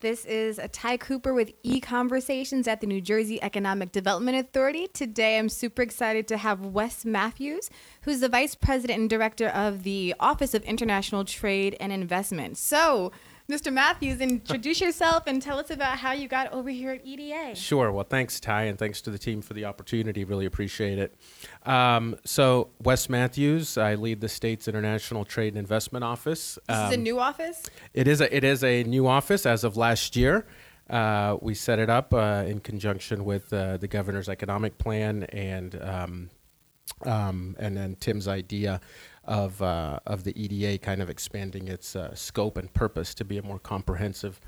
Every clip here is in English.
This is a Ty Cooper with E Conversations at the New Jersey Economic Development Authority. Today, I'm super excited to have Wes Matthews, who's the Vice President and Director of the Office of International Trade and Investment. So, Mr. Matthews, introduce yourself and tell us about how you got over here at EDA. Sure. Well, thanks, Ty, and thanks to the team for the opportunity. Really appreciate it. Um, so, Wes Matthews, I lead the state's International Trade and Investment Office. This is a Um, new office? It is a it is a new office as of last year. Uh, we set it up uh, in conjunction with uh, the governor's economic plan and um, um, and then Tim's idea of uh, of the EDA kind of expanding its uh, scope and purpose to be a more comprehensive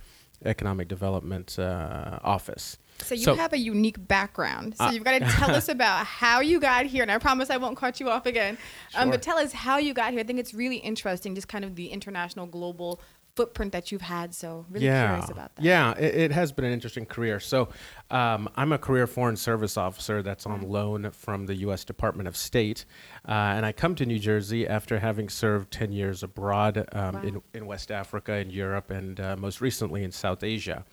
economic development uh, office. So you So- have a unique background. So Uh, you've got to tell us about how you got here, and I promise I won't cut you off again. Um, but tell us how you got here. I think it's really interesting, just kind of the international, global footprint that you've had. So really curious about that. Yeah, it, it has been an interesting career. So, um, I'm a career Foreign Service officer that's on loan from the U.S. Department of State, uh, and I come to New Jersey after having served 10 years abroad um, Wow. in, in West Africa, in Europe, and uh, most recently in South Asia.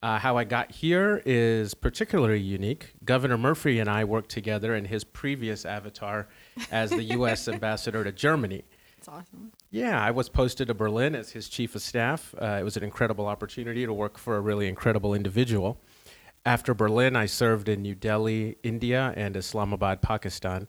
Uh, how I got here is particularly unique. Governor Murphy and I worked together in his previous avatar as the U.S. ambassador to Germany. It's awesome. Yeah, I was posted to Berlin as his chief of staff. Uh, it was an incredible opportunity to work for a really incredible individual. After Berlin, I served in New Delhi, India, and Islamabad, Pakistan.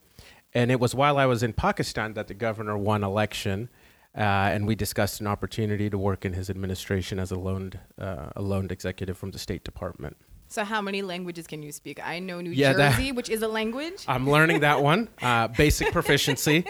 And it was while I was in Pakistan that the governor won election, uh, and we discussed an opportunity to work in his administration as a loaned, uh, a loaned executive from the State Department. So how many languages can you speak? I know New Yeah, that- Jersey, which is a language. I'm learning that one. Uh, basic proficiency.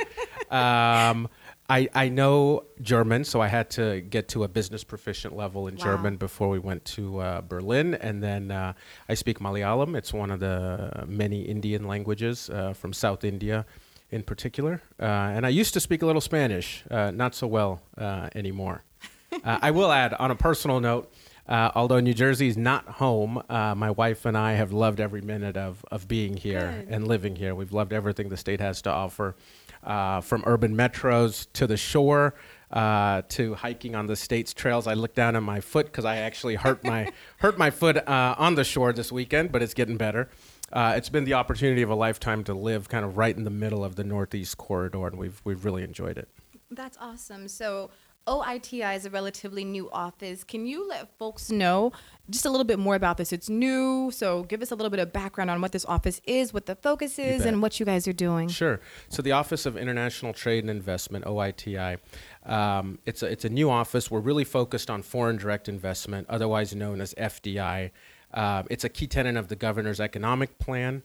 Um, I, I know German, so I had to get to a business proficient level in Wow. German before we went to uh, Berlin. And then uh, I speak Malayalam. It's one of the many Indian languages uh, from South India in particular. Uh, and I used to speak a little Spanish, uh, not so well uh, anymore. Uh, I will add, on a personal note, uh, although New Jersey is not home, uh, my wife and I have loved every minute of, of being here Good. and living here. We've loved everything the state has to offer, uh, from urban metros to the shore uh, to hiking on the state's trails. I looked down at my foot because I actually hurt my hurt my foot uh, on the shore this weekend, but it's getting better. Uh, it's been the opportunity of a lifetime to live kind of right in the middle of the Northeast corridor, and we've we've really enjoyed it. That's awesome. So OITI is a relatively new office. Can you let folks know just a little bit more about this? It's new, so give us a little bit of background on what this office is, what the focus is, and what you guys are doing. Sure. So the Office of International Trade and Investment (OITI), um, it's a it's a new office. We're really focused on foreign direct investment, otherwise known as FDI. Um, it's a key tenet of the governor's economic plan.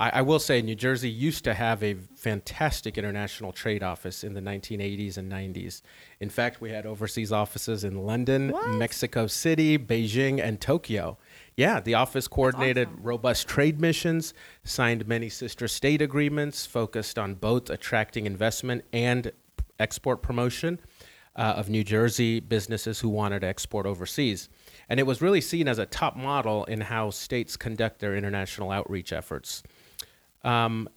I, I will say New Jersey used to have a fantastic international trade office in the 1980s and 90s. In fact, we had overseas offices in London, What? Mexico City, Beijing, and Tokyo. Yeah, the office coordinated awesome. robust trade missions, signed many sister state agreements focused on both attracting investment and export promotion uh, of New Jersey businesses who wanted to export overseas. And it was really seen as a top model in how states conduct their international outreach efforts. Um,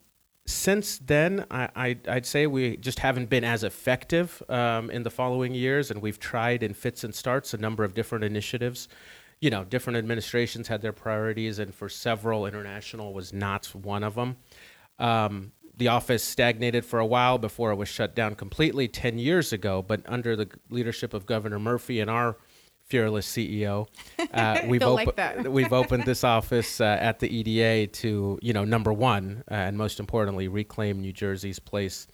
since then, I, I, I'd say we just haven't been as effective um, in the following years, and we've tried in fits and starts a number of different initiatives. You know, different administrations had their priorities, and for several, international was not one of them. Um, the office stagnated for a while before it was shut down completely 10 years ago, but under the leadership of Governor Murphy and our fearless CEO, uh, we've, He'll like that. we've opened this office uh, at the EDA to, you know, number one, uh, and most importantly, reclaim New Jersey's place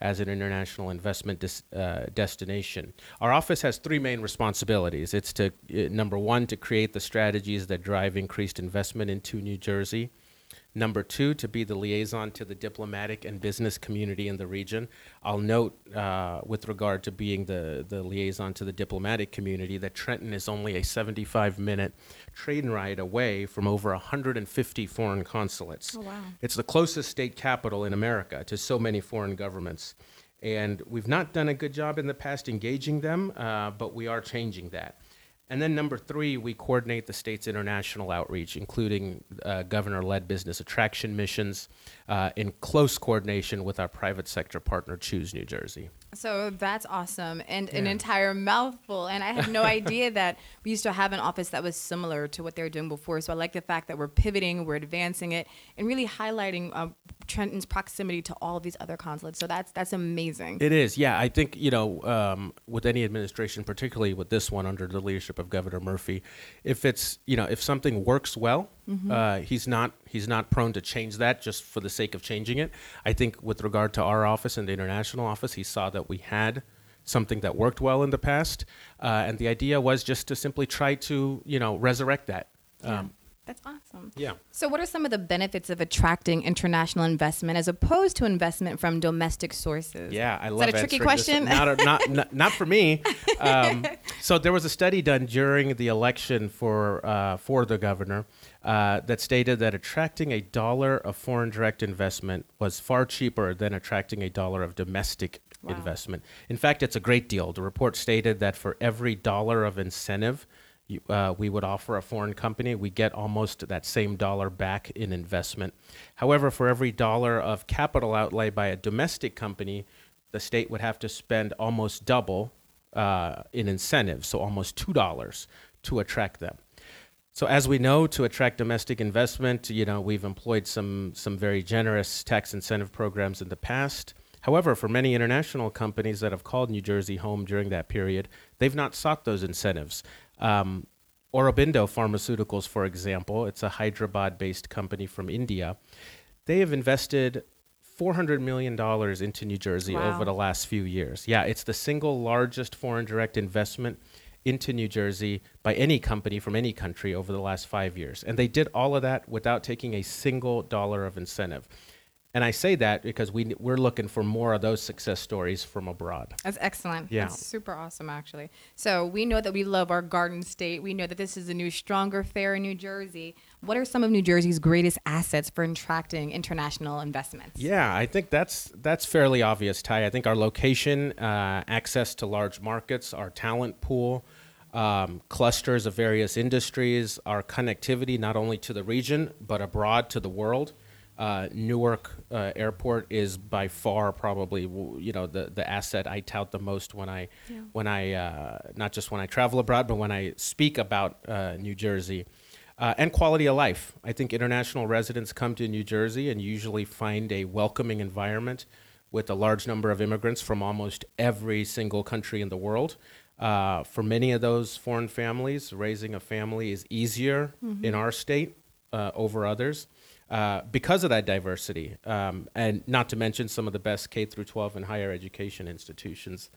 as an international investment dis- uh, destination. Our office has three main responsibilities. It's to, uh, number one, to create the strategies that drive increased investment into New Jersey. Number two, to be the liaison to the diplomatic and business community in the region. I'll note, uh, with regard to being the, the liaison to the diplomatic community, that Trenton is only a 75 minute train ride away from over 150 foreign consulates. Oh, wow. It's the closest state capital in America to so many foreign governments. And we've not done a good job in the past engaging them, uh, but we are changing that. And then number three, we coordinate the state's international outreach, including uh, governor-led business attraction missions, uh, in close coordination with our private sector partner, Choose New Jersey. So that's awesome and an entire mouthful. And I had no idea that we used to have an office that was similar to what they were doing before. So I like the fact that we're pivoting, we're advancing it, and really highlighting uh, Trenton's proximity to all of these other consulates. So that's that's amazing. It is, yeah. I think you know, um, with any administration, particularly with this one under the leadership of Governor Murphy, if it's you know, if something works well, uh, he's not he's not prone to change that just for the sake of changing it. I think with regard to our office and the international office, he saw that we had something that worked well in the past, uh, and the idea was just to simply try to you know resurrect that. Yeah. Um, That's awesome. Yeah. So, what are some of the benefits of attracting international investment as opposed to investment from domestic sources? Yeah, I Is love that a tricky answering this. question? Not, a- not, not, not for me. Um, so there was a study done during the election for uh, for the governor uh, that stated that attracting a dollar of foreign direct investment was far cheaper than attracting a dollar of domestic Wow. investment. In fact, it's a great deal. The report stated that for every dollar of incentive you, uh, we would offer a foreign company, we get almost that same dollar back in investment. However, for every dollar of capital outlay by a domestic company, the state would have to spend almost double uh, in incentives, so almost two dollars to attract them. So as we know, to attract domestic investment, you know, we've employed some some very generous tax incentive programs in the past. However, for many international companies that have called New Jersey home during that period, they've not sought those incentives. Um, Aurobindo Pharmaceuticals, for example, it's a Hyderabad-based company from India. They have invested $400 million into New Jersey Wow. over the last few years. Yeah, it's the single largest foreign direct investment into New Jersey by any company from any country over the last five years. And they did all of that without taking a single dollar of incentive. And I say that because we, we're looking for more of those success stories from abroad. That's excellent. Yeah. That's super awesome, actually. So we know that we love our Garden State. We know that this is a new, stronger fair in New Jersey. What are some of New Jersey's greatest assets for attracting international investments? Yeah, I think that's that's fairly obvious, Ty. I think our location, uh, access to large markets, our talent pool, um, clusters of various industries, our connectivity not only to the region but abroad to the world. Uh, Newark uh, Airport is by far probably you know the the asset I tout the most when I Yeah. when I uh, not just when I travel abroad but when I speak about uh, New Jersey. Uh, and quality of life. I think international residents come to New Jersey and usually find a welcoming environment with a large number of immigrants from almost every single country in the world. Uh, for many of those foreign families, raising a family is easier in our state uh, over others uh, because of that diversity, um, and not to mention some of the best K through 12 and higher education institutions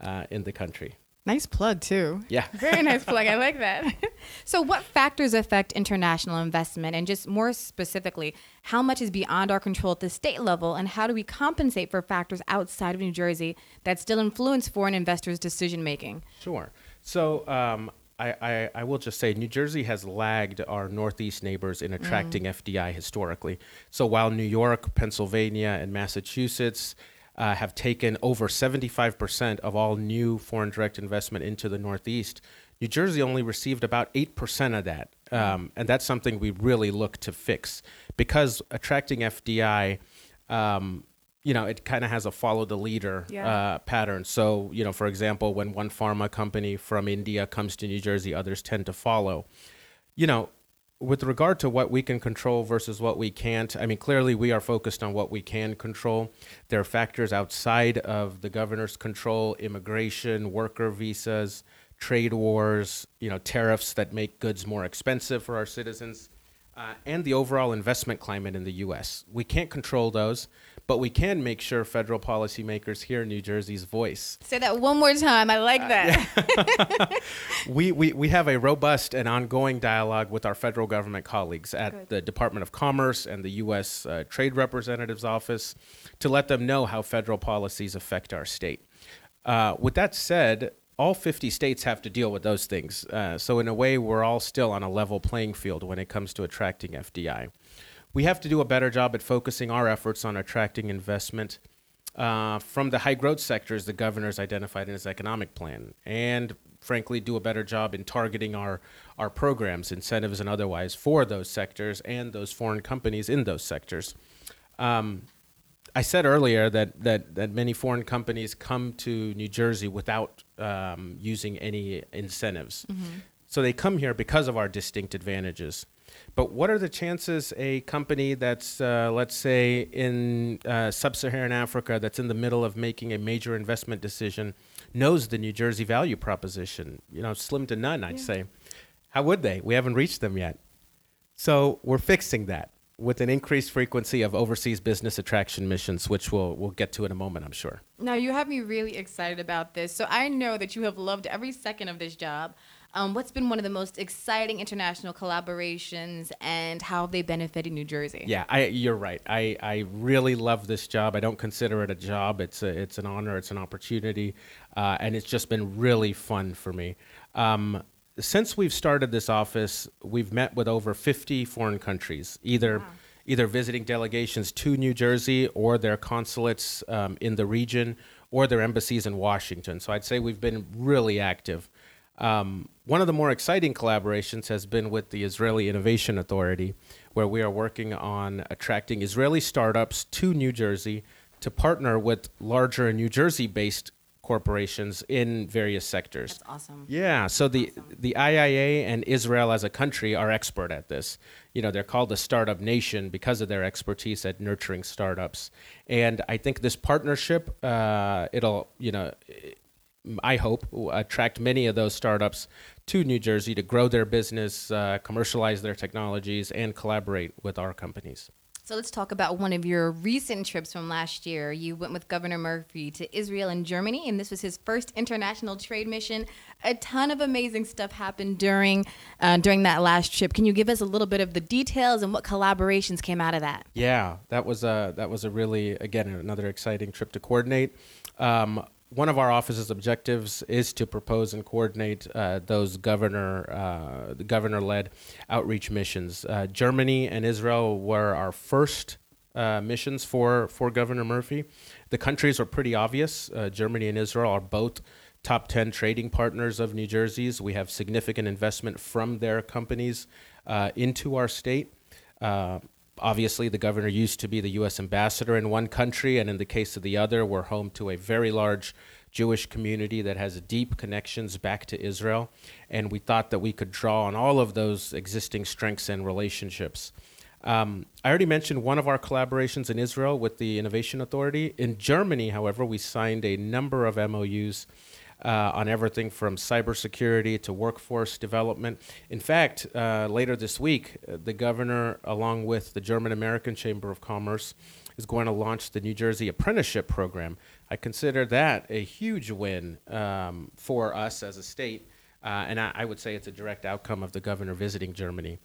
uh, in the country. Nice plug, too. Yeah. Very nice plug. I like that. so, what factors affect international investment? And just more specifically, how much is beyond our control at the state level? And how do we compensate for factors outside of New Jersey that still influence foreign investors' decision making? Sure. So um, I, I, I will just say New Jersey has lagged our Northeast neighbors in attracting FDI historically. So while New York, Pennsylvania, and Massachusetts uh, have taken over 75% of all new foreign direct investment into the Northeast, New Jersey only received about 8% of that. Um, and that's something we really look to fix because attracting FDI. Um, you know, it kind of has a follow the leader Yeah. uh, pattern. So, you know, for example, when one pharma company from India comes to New Jersey, others tend to follow. You know, with regard to what we can control versus what we can't, I mean, clearly we are focused on what we can control. There are factors outside of the governor's control immigration, worker visas, trade wars, you know, tariffs that make goods more expensive for our citizens. Uh, and the overall investment climate in the U.S. We can't control those, but we can make sure federal policymakers hear New Jersey's voice. Say that one more time. I like that. We, we, we have a robust and ongoing dialogue with our federal government colleagues at Good. the Department of Commerce and the U.S. Uh, Trade Representative's Office to let them know how federal policies affect our state. Uh, with that said, all 50 states have to deal with those things. Uh, so, in a way, we're all still on a level playing field when it comes to attracting FDI. We have to do a better job at focusing our efforts on attracting investment uh, from the high growth sectors the governor's identified in his economic plan, and frankly, do a better job in targeting our, our programs, incentives, and otherwise for those sectors and those foreign companies in those sectors. Um, I said earlier that, that, that many foreign companies come to New Jersey without um, using any incentives. Mm-hmm. So they come here because of our distinct advantages. But what are the chances a company that's, uh, let's say, in uh, sub Saharan Africa, that's in the middle of making a major investment decision, knows the New Jersey value proposition? You know, slim to none, I'd yeah. say. How would they? We haven't reached them yet. So we're fixing that with an increased frequency of overseas business attraction missions, which we'll we'll get to in a moment, I'm sure. Now you have me really excited about this. So I know that you have loved every second of this job. Um, what's been one of the most exciting international collaborations, and how have they benefited New Jersey? Yeah, I, you're right. I, I really love this job. I don't consider it a job. It's a, it's an honor. It's an opportunity, uh, and it's just been really fun for me. Um, since we've started this office, we've met with over 50 foreign countries, either wow. either visiting delegations to New Jersey or their consulates um, in the region or their embassies in Washington. So I'd say we've been really active. Um, one of the more exciting collaborations has been with the Israeli Innovation Authority, where we are working on attracting Israeli startups to New Jersey to partner with larger New Jersey based corporations in various sectors. That's awesome. Yeah, so the awesome. the IIA and Israel as a country are expert at this. You know, they're called the startup nation because of their expertise at nurturing startups. And I think this partnership, uh, it'll you know I hope, attract many of those startups to New Jersey to grow their business, uh, commercialize their technologies, and collaborate with our companies. So let's talk about one of your recent trips from last year. You went with Governor Murphy to Israel and Germany, and this was his first international trade mission. A ton of amazing stuff happened during uh, during that last trip. Can you give us a little bit of the details and what collaborations came out of that? Yeah, that was a that was a really again another exciting trip to coordinate. Um, one of our office's objectives is to propose and coordinate uh, those governor uh, governor-led outreach missions. Uh, Germany and Israel were our first uh, missions for for Governor Murphy. The countries are pretty obvious. Uh, Germany and Israel are both top 10 trading partners of New Jersey's. We have significant investment from their companies uh, into our state obviously the governor used to be the U.S. ambassador in one country, and in the case of the other, we're home to a very large Jewish community that has deep connections back to Israel. And we thought that we could draw on all of those existing strengths and relationships. Um, I already mentioned one of our collaborations in Israel with the Innovation Authority. In Germany, however, we signed a number of MOUs uh, on everything from cybersecurity to workforce development. In fact, uh, later this week, uh, the governor, along with the German American Chamber of Commerce, is going to launch the New Jersey Apprenticeship Program. I consider that a huge win um, for us as a state, uh, and I, I would say it's a direct outcome of the governor visiting Germany.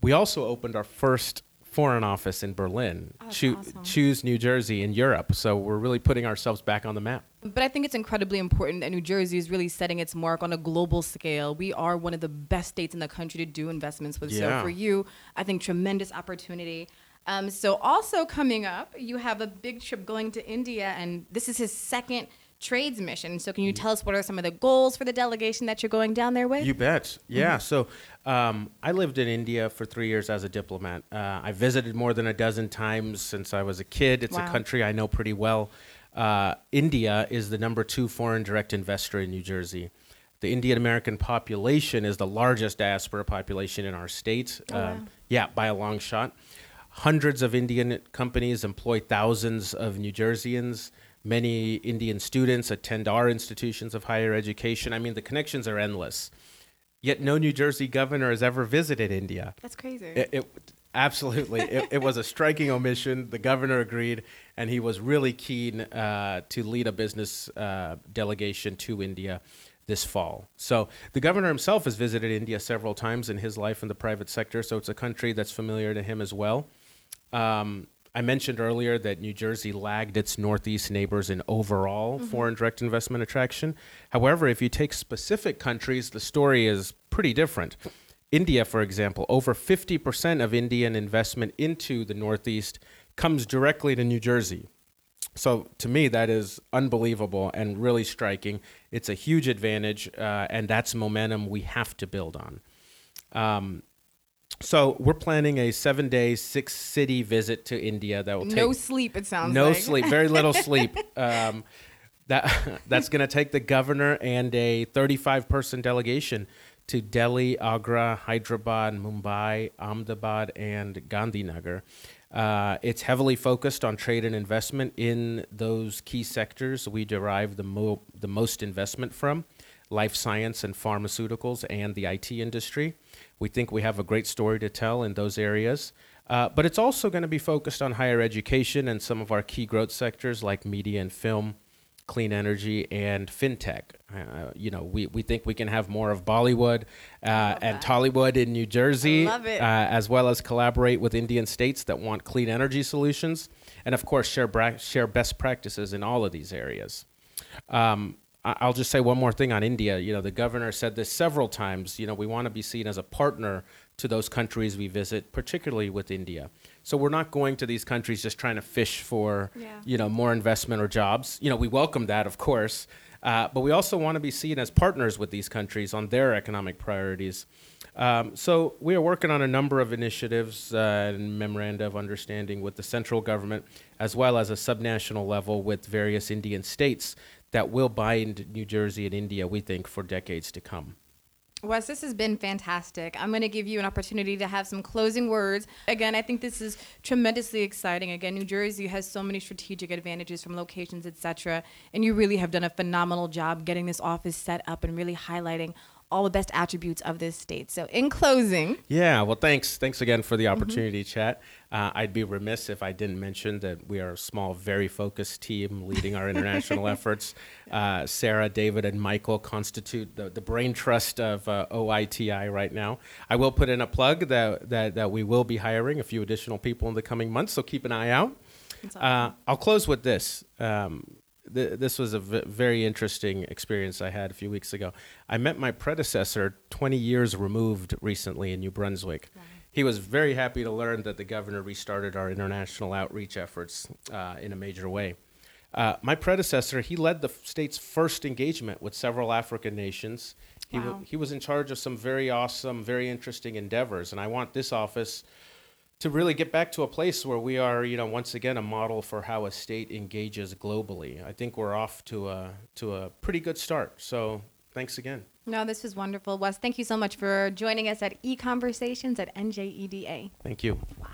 We also opened our first foreign office in Berlin, oh, Cho- awesome. choose New Jersey in Europe. So we're really putting ourselves back on the map. But I think it's incredibly important that New Jersey is really setting its mark on a global scale. We are one of the best states in the country to do investments with. Yeah. So for you, I think tremendous opportunity. Um, so also coming up, you have a big trip going to India, and this is his second trades mission. So, can you tell us what are some of the goals for the delegation that you're going down there with? You bet. Yeah. Mm-hmm. So, um, I lived in India for three years as a diplomat. Uh, I visited more than a dozen times since I was a kid. It's wow. a country I know pretty well. Uh, India is the number two foreign direct investor in New Jersey. The Indian American population is the largest diaspora population in our state. Oh, wow. Um, yeah, by a long shot. Hundreds of Indian companies employ thousands of New Jerseyans. Many Indian students attend our institutions of higher education. I mean, the connections are endless. Yet no New Jersey governor has ever visited India. That's crazy. It, it absolutely. it, it, was a striking omission. The governor agreed, and he was really keen uh, to lead a business uh, delegation to India this fall. So the governor himself has visited India several times in his life in the private sector, so it's a country that's familiar to him as well. Um, I mentioned earlier that New Jersey lagged its Northeast neighbors in overall mm-hmm. foreign direct investment attraction. However, if you take specific countries, the story is pretty different. India, for example, over 50% of Indian investment into the Northeast comes directly to New Jersey. So to me, that is unbelievable and really striking. It's a huge advantage, uh, and that's momentum we have to build on. Um, So we're planning a seven day, six city visit to India that will take no sleep. It sounds like. no like. sleep, very little sleep. Um, that that's going to take the governor and a 35 person delegation to Delhi, Agra, Hyderabad, Mumbai, Ahmedabad, and Gandhinagar. Uh, it's heavily focused on trade and investment in those key sectors we derive the, mo- the most investment from life science and pharmaceuticals and the IT industry. We think we have a great story to tell in those areas. Uh, but it's also going to be focused on higher education and some of our key growth sectors like media and film, clean energy, and fintech. Uh, you know, we, we think we can have more of Bollywood uh, and. Tollywood in New Jersey. Uh, as well as collaborate with Indian states that want clean energy solutions, and of course share bra- share best practices in all of these areas. Um, I'll just say one more thing on India. You know, the governor said this several times. You know, we want to be seen as a partner to those countries we visit, particularly with India. So we're not going to these countries just trying to fish for, Yeah. you know, more investment or jobs. You know, we welcome that, of course, uh, but we also want to be seen as partners with these countries on their economic priorities. Um, so we are working on a number of initiatives uh, and memoranda of understanding with the central government, as well as a subnational level with various Indian states that will bind New Jersey and India, we think, for decades to come. Wes, this has been fantastic. I'm going to give you an opportunity to have some closing words. Again, I think this is tremendously exciting. Again, New Jersey has so many strategic advantages from locations, etc. And you really have done a phenomenal job getting this office set up and really highlighting all the best attributes of this state. So, in closing, Yeah, well, thanks. Thanks again for the opportunity to chat. Uh, I'd be remiss if I didn't mention that we are a small, very focused team leading our international efforts. Uh, Sarah, David, and Michael constitute the, the brain trust of uh, OITI right now. I will put in a plug that, that, that we will be hiring a few additional people in the coming months, so keep an eye out. Uh, I'll close with this. Um, th- this was a v- very interesting experience I had a few weeks ago. I met my predecessor 20 years removed recently in New Brunswick. He was very happy to learn that the governor restarted our international outreach efforts uh, in a major way. Uh, my predecessor, he led the state's first engagement with several African nations. He, Wow. he was in charge of some very awesome, very interesting endeavors, and I want this office to really get back to a place where we are, you know, once again a model for how a state engages globally. I think we're off to a to a pretty good start. So thanks again. no, this was wonderful. Wes, thank you so much for joining us at E Conversations at NJEDA. Thank you. Wow.